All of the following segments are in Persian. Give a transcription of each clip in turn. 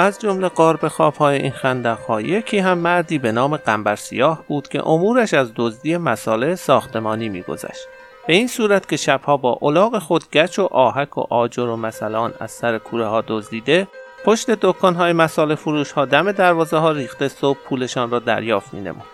از جمله قارب خوابهای این خندقها یکی هم مردی به نام قنبر سیاه بود که امورش از دزدی مساله ساختمانی میگذشت به این صورت که شبها با الاغ خود گچ و آهک و آجر و مثلا از سر کوره ها دزدیده پشت دکان های مساله فروش ها دم دروازه ها ریخته صبح پولشان را دریافت می نمود.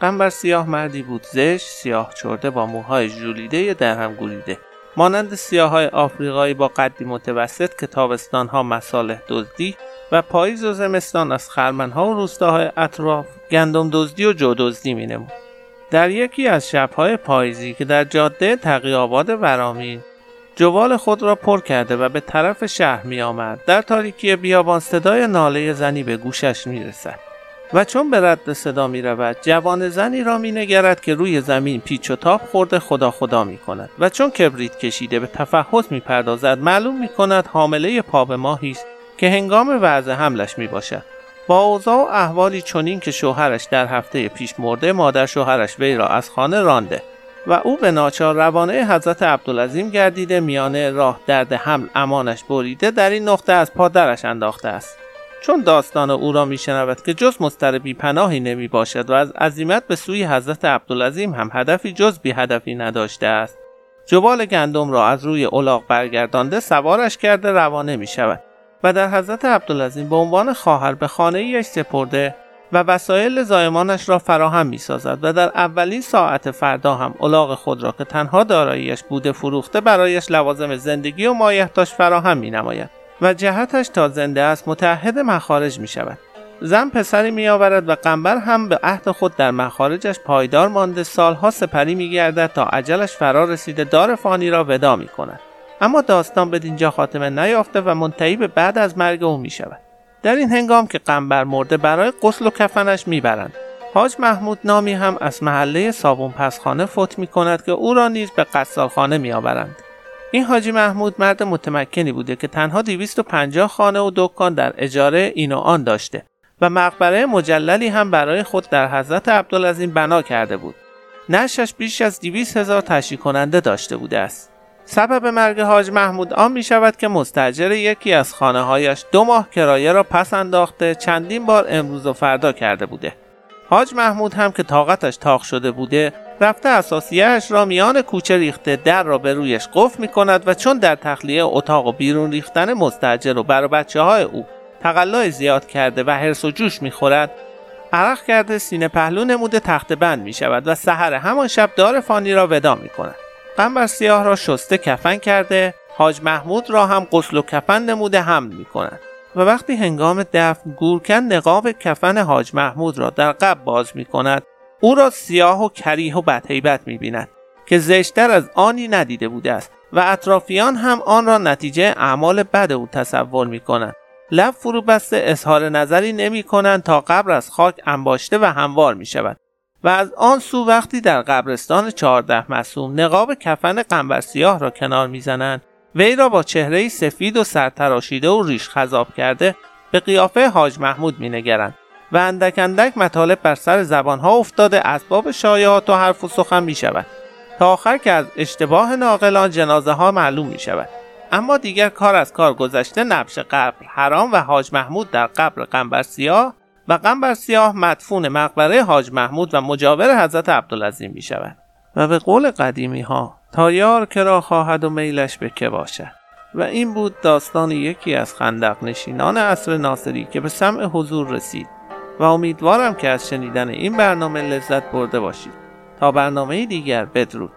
قنبر سیاه مردی بود زشت سیاه چرده با موهای ژولیده در هم گوریده مانند سیاه های آفریقایی با قدی متوسط که تابستان ها مساله دزدی و پاییز و زمستان از ها و روستاهای اطراف گندم دزدی و جو دزدی می نمود. در یکی از شبهای پاییزی که در جاده تقیاباد ورامین جوال خود را پر کرده و به طرف شهر می آمد. در تاریکی بیابان صدای ناله زنی به گوشش می رسد. و چون به رد صدا می رود جوان زنی را می نگرد که روی زمین پیچ و تاب خورده خدا خدا می کند و چون کبریت کشیده به تفحص می پردازد معلوم می کند حامله پا به ماهی است که هنگام وضع حملش می باشد با اوضاع و احوالی چنین که شوهرش در هفته پیش مرده مادر شوهرش وی را از خانه رانده و او به ناچار روانه حضرت عبدالعظیم گردیده میانه راه درد حمل امانش بریده در این نقطه از پادرش انداخته است. چون داستان او را میشنود که جز مستربی پناهی نمی باشد و از عزیمت به سوی حضرت عبدالعظیم هم هدفی جز بی هدفی نداشته است. جبال گندم را از روی الاغ برگردانده سوارش کرده روانه می شود و در حضرت عبدالعظیم به عنوان خواهر به خانه ایش سپرده و وسایل زایمانش را فراهم می سازد و در اولین ساعت فردا هم الاغ خود را که تنها داراییش بوده فروخته برایش لوازم زندگی و مایحتاج فراهم می نماید و جهتش تا زنده است متحد مخارج می شود. زن پسری می آورد و قنبر هم به عهد خود در مخارجش پایدار مانده سالها سپری می گردد تا عجلش فرا رسیده دار فانی را ودا می کند. اما داستان به دینجا خاتمه نیافته و منتهی به بعد از مرگ او می شود. در این هنگام که قنبر مرده برای قسل و کفنش می‌برند حاج محمود نامی هم از محله صابون پسخانه فوت می کند که او را نیز به قصالخانه می آورند. این حاجی محمود مرد متمکنی بوده که تنها 250 خانه و دکان در اجاره این و آن داشته و مقبره مجللی هم برای خود در حضرت عبدالعظیم بنا کرده بود. نشش بیش از 200 هزار تشریح کننده داشته بوده است. سبب مرگ حاج محمود آن می شود که مستجر یکی از خانه هایش دو ماه کرایه را پس انداخته چندین بار امروز و فردا کرده بوده. حاج محمود هم که طاقتش تاق شده بوده رفته اساسیهش را میان کوچه ریخته در را به رویش قفل می کند و چون در تخلیه اتاق و بیرون ریختن مستجر و بر بچه های او تقلای زیاد کرده و حرس و جوش می خورد عرق کرده سینه پهلو نموده تخت بند می شود و سحر همان شب دار فانی را ودا می کند. قنبر سیاه را شسته کفن کرده حاج محمود را هم غسل و کفن نموده حمل می کند و وقتی هنگام دفن گورکن نقاب کفن حاج محمود را در قب باز می کند او را سیاه و کریه و بدهیبت می بیند که زشتر از آنی ندیده بوده است و اطرافیان هم آن را نتیجه اعمال بد او تصور می کنند لب فرو بسته اظهار نظری نمی کنند تا قبر از خاک انباشته و هموار می شود و از آن سو وقتی در قبرستان چهارده مسوم نقاب کفن قنبر سیاه را کنار می‌زنند وی را با چهره سفید و سرتراشیده و ریش خذاب کرده به قیافه حاج محمود مینگرند و اندک اندک مطالب بر سر زبانها افتاده اسباب شایعات و حرف و سخن می شود تا آخر که از اشتباه ناقلان جنازه ها معلوم می شود اما دیگر کار از کار گذشته نبش قبر حرام و حاج محمود در قبر قنبر سیاه و قنبر سیاه مدفون مقبره حاج محمود و مجاور حضرت عبدالعظیم می شود و به قول قدیمی ها تا یار کرا خواهد و میلش به که باشد. و این بود داستان یکی از خندق نشینان عصر ناصری که به سمع حضور رسید. و امیدوارم که از شنیدن این برنامه لذت برده باشید. تا برنامه دیگر بدرود.